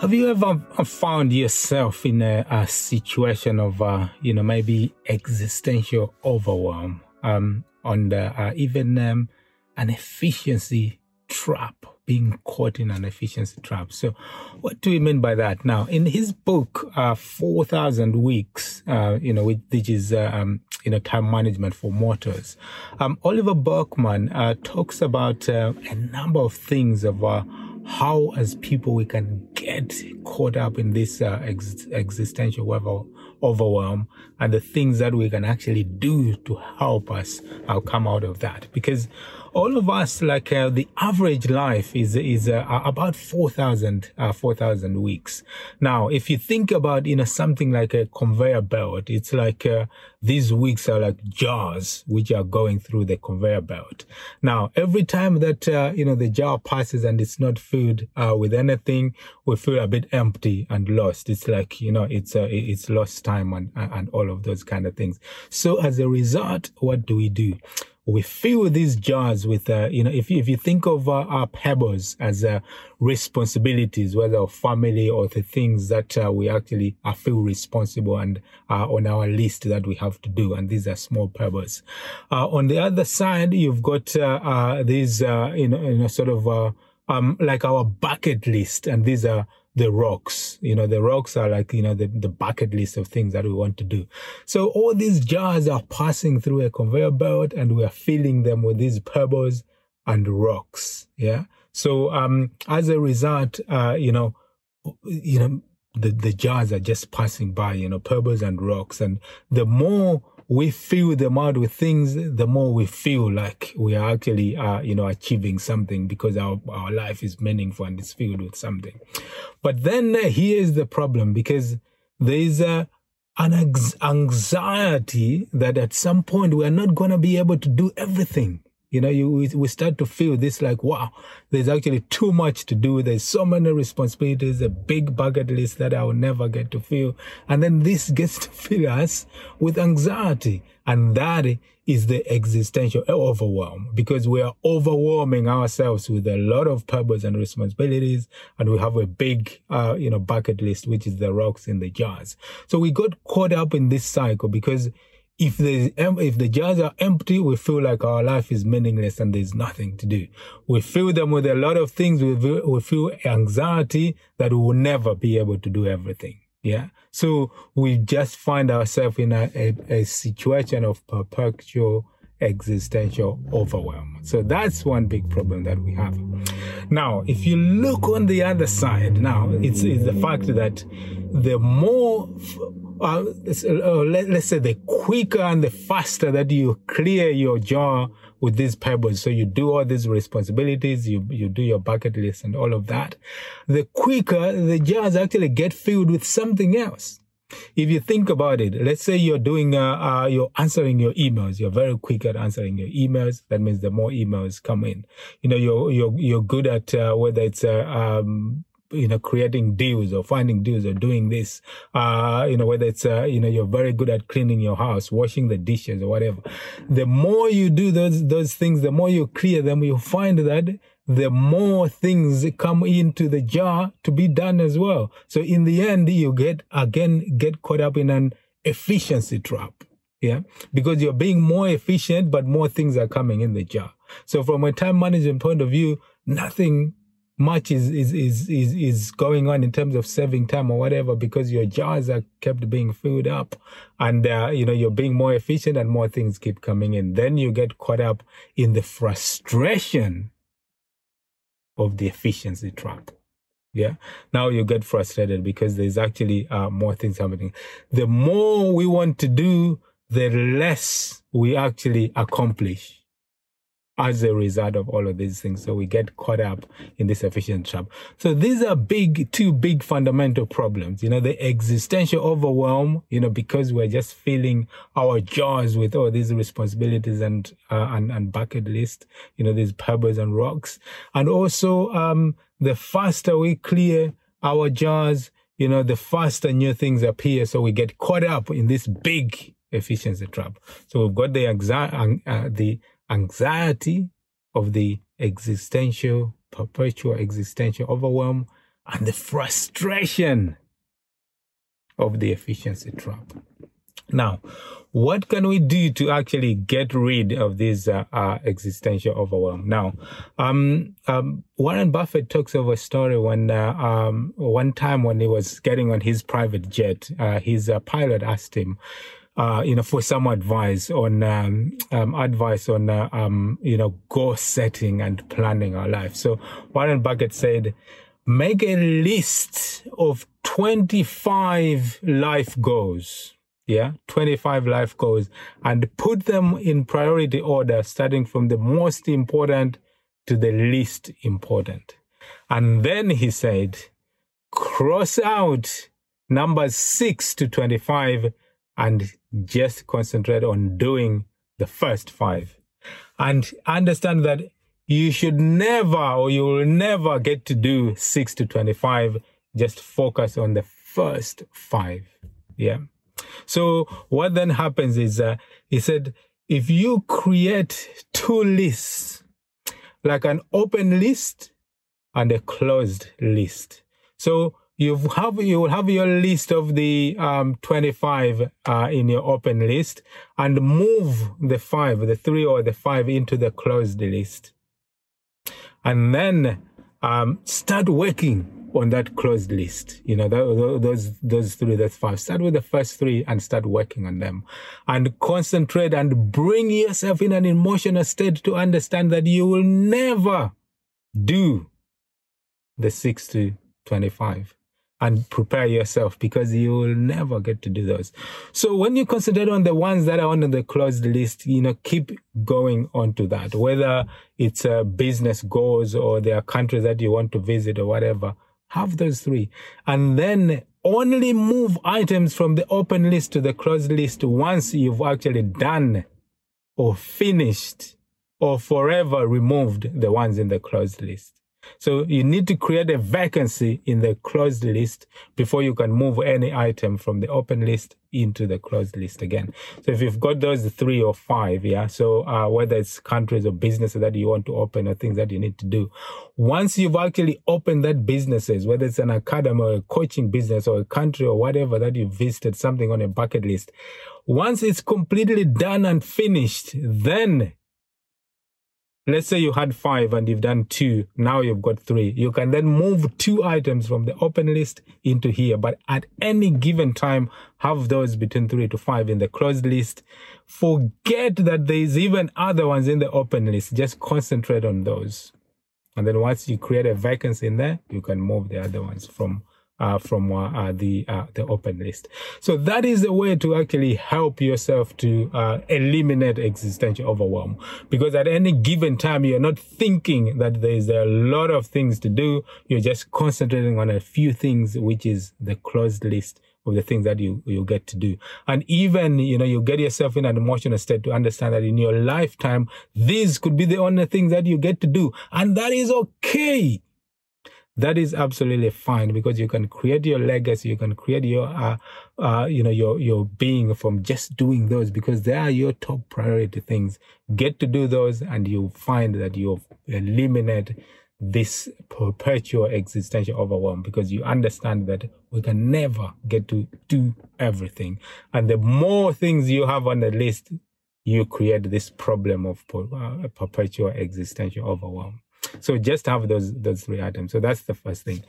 Have you ever found yourself in a, a situation of, uh, you know, maybe existential overwhelm, um, on uh, even um, an efficiency trap, being caught in an efficiency trap? So, what do we mean by that? Now, in his book, uh, 4,000 Weeks, uh, you know, which is, uh, um, you know, time management for mortals, um, Oliver Burkeman uh, talks about a number of things of, how as people we can get caught up in this uh, ex- existential level overwhelm and the things that we can actually do to help us uh, come out of that because all of us, like uh, the average life is is uh, about 4,000 uh, 4,000 weeks. Now, if you think about you know something like a conveyor belt, it's like uh, these weeks are like jars which are going through the conveyor belt. Now, every time that uh, you know the jar passes and it's not filled uh, with anything, we feel a bit empty and lost. It's like you know it's it's lost time and and all of those kind of things. So as a result, what do we do? we fill these jars with, uh, you know, if if you think of uh, our pebbles as uh, responsibilities, whether of family or the things that uh, we actually uh, feel responsible and are on our list that we have to do, and these are small pebbles. Uh, on the other side, you've got these, you know, you know, sort of um, like our bucket list, and these are the rocks. You know, the rocks are like, you know, the, the bucket list of things that we want to do. So all these jars are passing through a conveyor belt and we are filling them with these pebbles and rocks. Yeah. So, um, as a result, uh, you know, you know, the, the jars are just passing by, you know, pebbles and rocks. And the more we fill them out with things, the more we feel like we are actually, uh, you know, achieving something because our, our life is meaningful and it's filled with something. But then uh, here's the problem because there is a, an anxiety that at some point we are not going to be able to do everything. You know, you, we start to feel this like, wow, there's actually too much to do. There's so many responsibilities, a big bucket list that I will never get to fill. And then this gets to fill us with anxiety. And that is the existential overwhelm because we are overwhelming ourselves with a lot of purpose and responsibilities. And we have a big, uh, you know, bucket list, which is the rocks in the jars. So we got caught up in this cycle because if the if the jars are empty, we feel like our life is meaningless and there's nothing to do. We fill them with a lot of things. We feel, we feel anxiety that we will never be able to do everything. Yeah. So we just find ourselves in a, a, a situation of perpetual existential overwhelm. So that's one big problem that we have. Now, if you look on the other side, now it's, it's the fact that the more uh, uh, let, us say the quicker and the faster that you clear your jaw with these pebbles. So you do all these responsibilities, you, you do your bucket list and all of that. The quicker the jars actually get filled with something else. If you think about it, let's say you're doing, uh, uh, you're answering your emails. You're very quick at answering your emails. That means the more emails come in. You know, you're, you're, you're good at, uh, whether it's, uh, um, you know, creating deals or finding deals or doing this, uh, you know, whether it's, uh, you know, you're very good at cleaning your house, washing the dishes or whatever. The more you do those, those things, the more you clear them, you find that the more things come into the jar to be done as well. So in the end, you get, again, get caught up in an efficiency trap. Yeah. Because you're being more efficient, but more things are coming in the jar. So from a time management point of view, nothing much is, is, is, is, is going on in terms of saving time or whatever because your jars are kept being filled up and, uh, you know, you're being more efficient and more things keep coming in. Then you get caught up in the frustration of the efficiency trap. Yeah. Now you get frustrated because there's actually uh, more things happening. The more we want to do, the less we actually accomplish. As a result of all of these things. So we get caught up in this efficiency trap. So these are big, two big fundamental problems. You know, the existential overwhelm, you know, because we're just filling our jaws with all these responsibilities and, uh, and, and bucket list, you know, these pebbles and rocks. And also, um, the faster we clear our jars, you know, the faster new things appear. So we get caught up in this big efficiency trap. So we've got the anxiety, uh, the anxiety of the existential, perpetual existential overwhelm and the frustration of the efficiency trap. Now, what can we do to actually get rid of this uh, uh, existential overwhelm? Now, um, um, Warren Buffett talks of a story when uh, um, one time when he was getting on his private jet, uh, his uh, pilot asked him, uh, you know, for some advice on um, um, advice on uh, um, you know goal setting and planning our life. So Warren Buffett said, make a list of twenty five life goals yeah, 25 life goals and put them in priority order, starting from the most important to the least important. And then he said, cross out numbers 6 to 25 and just concentrate on doing the first five. And understand that you should never or you will never get to do 6 to 25. Just focus on the first five. Yeah. So what then happens is, uh, he said, if you create two lists, like an open list and a closed list. So you have you will have your list of the um, 25 uh, in your open list and move the five, the three or the five into the closed list, and then um, start working on that closed list. You know, those, those three, that's five. Start with the first three and start working on them and concentrate and bring yourself in an emotional state to understand that you will never do the six to 25 and prepare yourself because you will never get to do those. So when you consider on the ones that are on the closed list, you know, keep going on to that, whether it's a business goals or there are countries that you want to visit or whatever have those three. And then only move items from the open list to the closed list once you've actually done or finished or forever removed the ones in the closed list. So you need to create a vacancy in the closed list before you can move any item from the open list into the closed list again. So if you've got those three or five, yeah, so uh, whether it's countries or businesses that you want to open or things that you need to do, once you've actually opened that businesses, whether it's an academy or a coaching business or a country or whatever that you visited, something on a bucket list, once it's completely done and finished, then let's say you had five and you've done two, now you've got three. You can then move two items from the open list into here. But at any given time, have those between three to five in the closed list. Forget that there's even other ones in the open list. Just concentrate on those. And then once you create a vacancy in there, you can move the other ones from uh, from uh, uh, the uh, the open list. So that is a way to actually help yourself to uh, eliminate existential overwhelm. Because at any given time, you're not thinking that there is a lot of things to do. You're just concentrating on a few things, which is the closed list of the things that you you get to do. And even you know you get yourself in an emotional state to understand that in your lifetime, these could be the only things that you get to do, and that is okay that is absolutely fine because you can create your legacy you can create your uh, uh, you know your your being from just doing those because they are your top priority things. Get to do those and you find that you eliminate this perpetual existential overwhelm because you understand that we can never get to do everything. And the more things you have on the list you create this problem of uh, perpetual existential overwhelm so just have those those three items. So that's the first thing.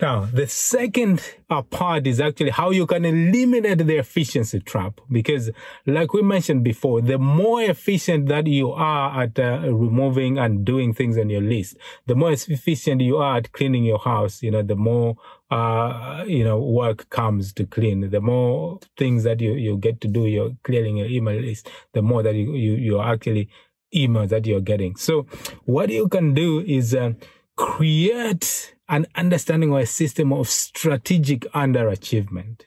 Now the second uh, part is actually how you can eliminate the efficiency trap because, like we mentioned before, the more efficient that you are at uh, removing and doing things on your list, the more efficient you are at cleaning your house. You know, the more uh, you know, work comes to clean. The more things that you, you get to do, you're clearing your email list, the more that you, you, you're actually emails that you're getting. So what you can do is uh, create an understanding or a system of strategic underachievement.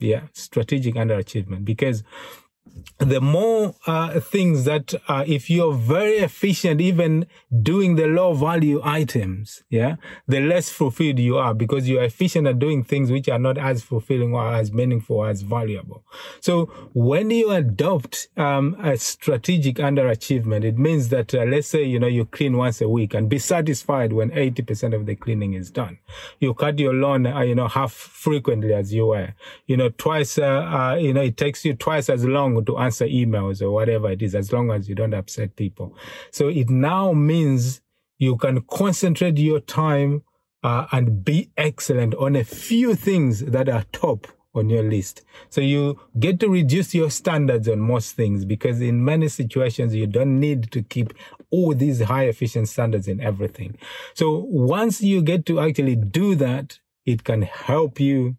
Yeah, strategic underachievement because the more uh, things that uh, if you're very efficient even doing the low value items yeah the less fulfilled you are because you're efficient at doing things which are not as fulfilling or as meaningful or as valuable. So when you adopt um, a strategic underachievement it means that uh, let's say you know you clean once a week and be satisfied when 80% of the cleaning is done. You cut your lawn uh, you know half frequently as you were. You know twice uh, uh, you know it takes you twice as long to answer emails or whatever it is, as long as you don't upset people. So it now means you can concentrate your time uh, and be excellent on a few things that are top on your list. So you get to reduce your standards on most things because in many situations you don't need to keep all these high efficient standards in everything. So once you get to actually do that, it can help you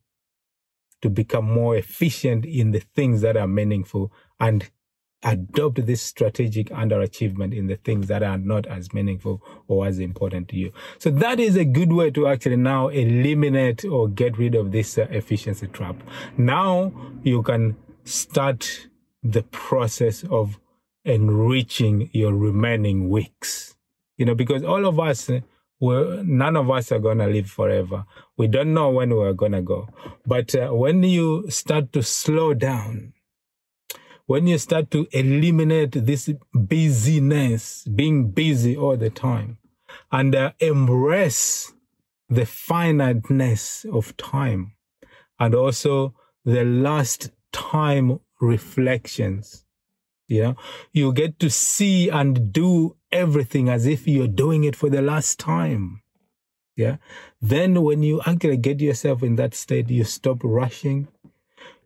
to become more efficient in the things that are meaningful and adopt this strategic underachievement in the things that are not as meaningful or as important to you. So that is a good way to actually now eliminate or get rid of this uh, efficiency trap. Now you can start the process of enriching your remaining weeks. You know, because all of us, we're, none of us are going to live forever. We don't know when we're going to go. But uh, when you start to slow down, when you start to eliminate this busyness, being busy all the time, and uh, embrace the finiteness of time, and also the last time reflections, you know, you get to see and do everything as if you're doing it for the last time. Yeah. Then when you actually get yourself in that state, you stop rushing,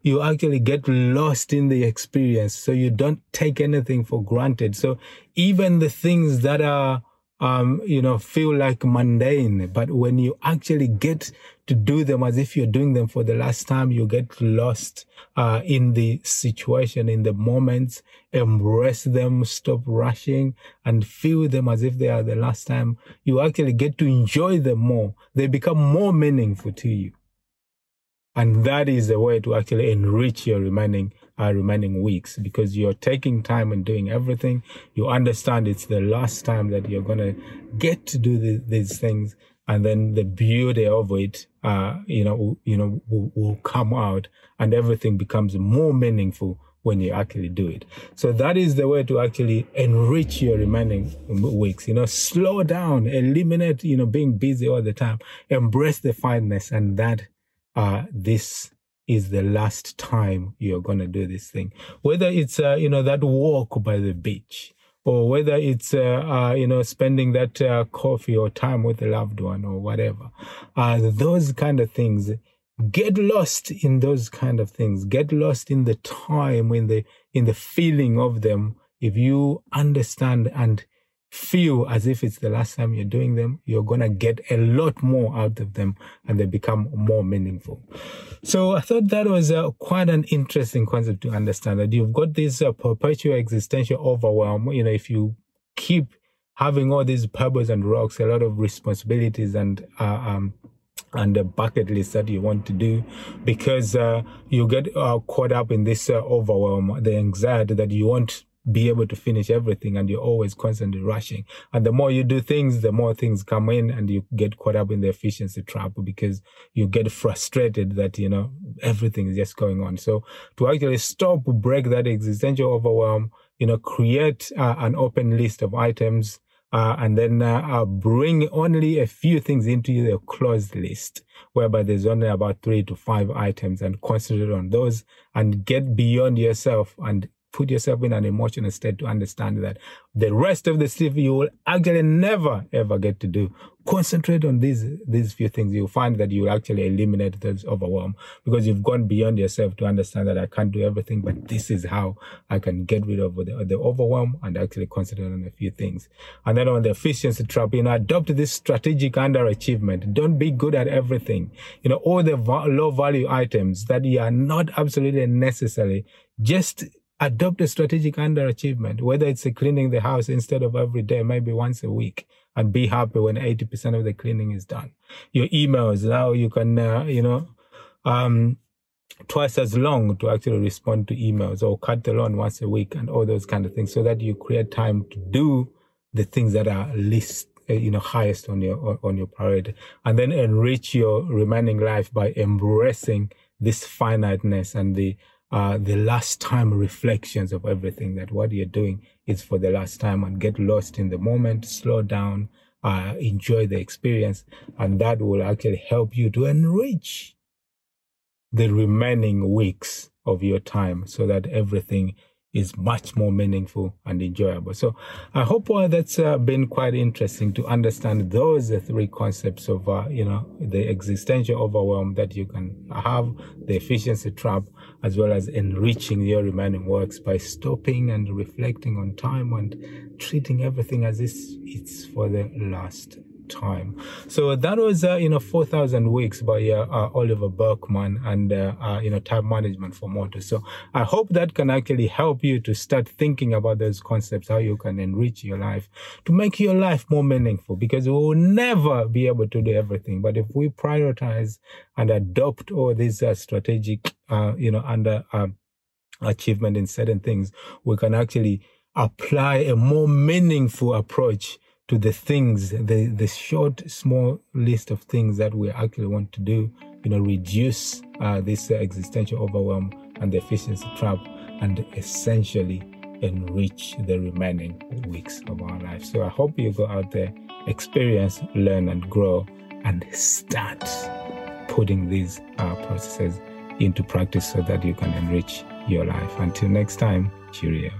you actually get lost in the experience. So you don't take anything for granted. So even the things that are, um, you know, feel like mundane, but when you actually get to do them as if you're doing them for the last time, you get lost, uh, in the situation, in the moments, embrace them, stop rushing and feel them as if they are the last time. You actually get to enjoy them more. They become more meaningful to you. And that is the way to actually enrich your remaining uh, remaining weeks because you're taking time and doing everything. You understand it's the last time that you're gonna get to do the, these things, and then the beauty of it, uh, you know, you know, will, will come out, and everything becomes more meaningful when you actually do it. So that is the way to actually enrich your remaining weeks. You know, slow down, eliminate, you know, being busy all the time, embrace the fineness, and that uh, this is the last time you're going to do this thing. Whether it's, uh, you know, that walk by the beach or whether it's, uh, uh, you know, spending that uh, coffee or time with a loved one or whatever. Uh, those kind of things. Get lost in those kind of things. Get lost in the time, in the, in the feeling of them. If you understand and feel as if it's the last time you're doing them, you're going to get a lot more out of them and they become more meaningful. So I thought that was uh, quite an interesting concept to understand that you've got this uh, perpetual existential overwhelm. You know, if you keep having all these pebbles and rocks, a lot of responsibilities and, uh, um, and the bucket list that you want to do because uh, you get uh, caught up in this uh, overwhelm, the anxiety that you want be able to finish everything and you're always constantly rushing. And the more you do things, the more things come in and you get caught up in the efficiency trap because you get frustrated that, you know, everything is just going on. So to actually stop, break that existential overwhelm, you know, create uh, an open list of items, uh, and then uh, uh, bring only a few things into the closed list, whereby there's only about three to five items and concentrate on those and get beyond yourself and put yourself in an emotional state to understand that the rest of the stuff you will actually never ever get to do. Concentrate on these these few things. You'll find that you will actually eliminate this overwhelm because you've gone beyond yourself to understand that I can't do everything, but this is how I can get rid of the, the overwhelm and actually concentrate on a few things. And then on the efficiency trap, you know, adopt this strategic underachievement. Don't be good at everything. You know, all the low value items that you are not absolutely necessary. Just adopt a strategic underachievement, whether it's cleaning the house instead of every day, maybe once a week, and be happy when 80% of the cleaning is done. Your emails, now you can, uh, you know, um, twice as long to actually respond to emails or cut the lawn once a week and all those kind of things so that you create time to do the things that are least uh, you know highest on your on your priority and then enrich your remaining life by embracing this finiteness and the uh, the last time reflections of everything that what you're doing is for the last time and get lost in the moment slow down uh, enjoy the experience and that will actually help you to enrich the remaining weeks of your time so that everything is much more meaningful and enjoyable. So I hope uh, that's uh, been quite interesting to understand those three concepts of, uh, you know, the existential overwhelm that you can have, the efficiency trap, as well as enriching your remaining works by stopping and reflecting on time and treating everything as if it's for the last time. So that was, uh, you know, 4,000 Weeks by uh, uh, Oliver Burkeman and, uh, uh, you know, time management for mortals. So I hope that can actually help you to start thinking about those concepts, how you can enrich your life to make your life more meaningful because we will never be able to do everything. But if we prioritize and adopt all these strategic, you know, under achievement in certain things, we can actually apply a more meaningful approach to the things, the, the short, small list of things that we actually want to do, you know, reduce uh, this uh, existential overwhelm and the efficiency trap, and essentially enrich the remaining weeks of our life. So I hope you go out there, experience, learn, and grow, and start putting these uh, processes into practice so that you can enrich your life. Until next time, cheerio.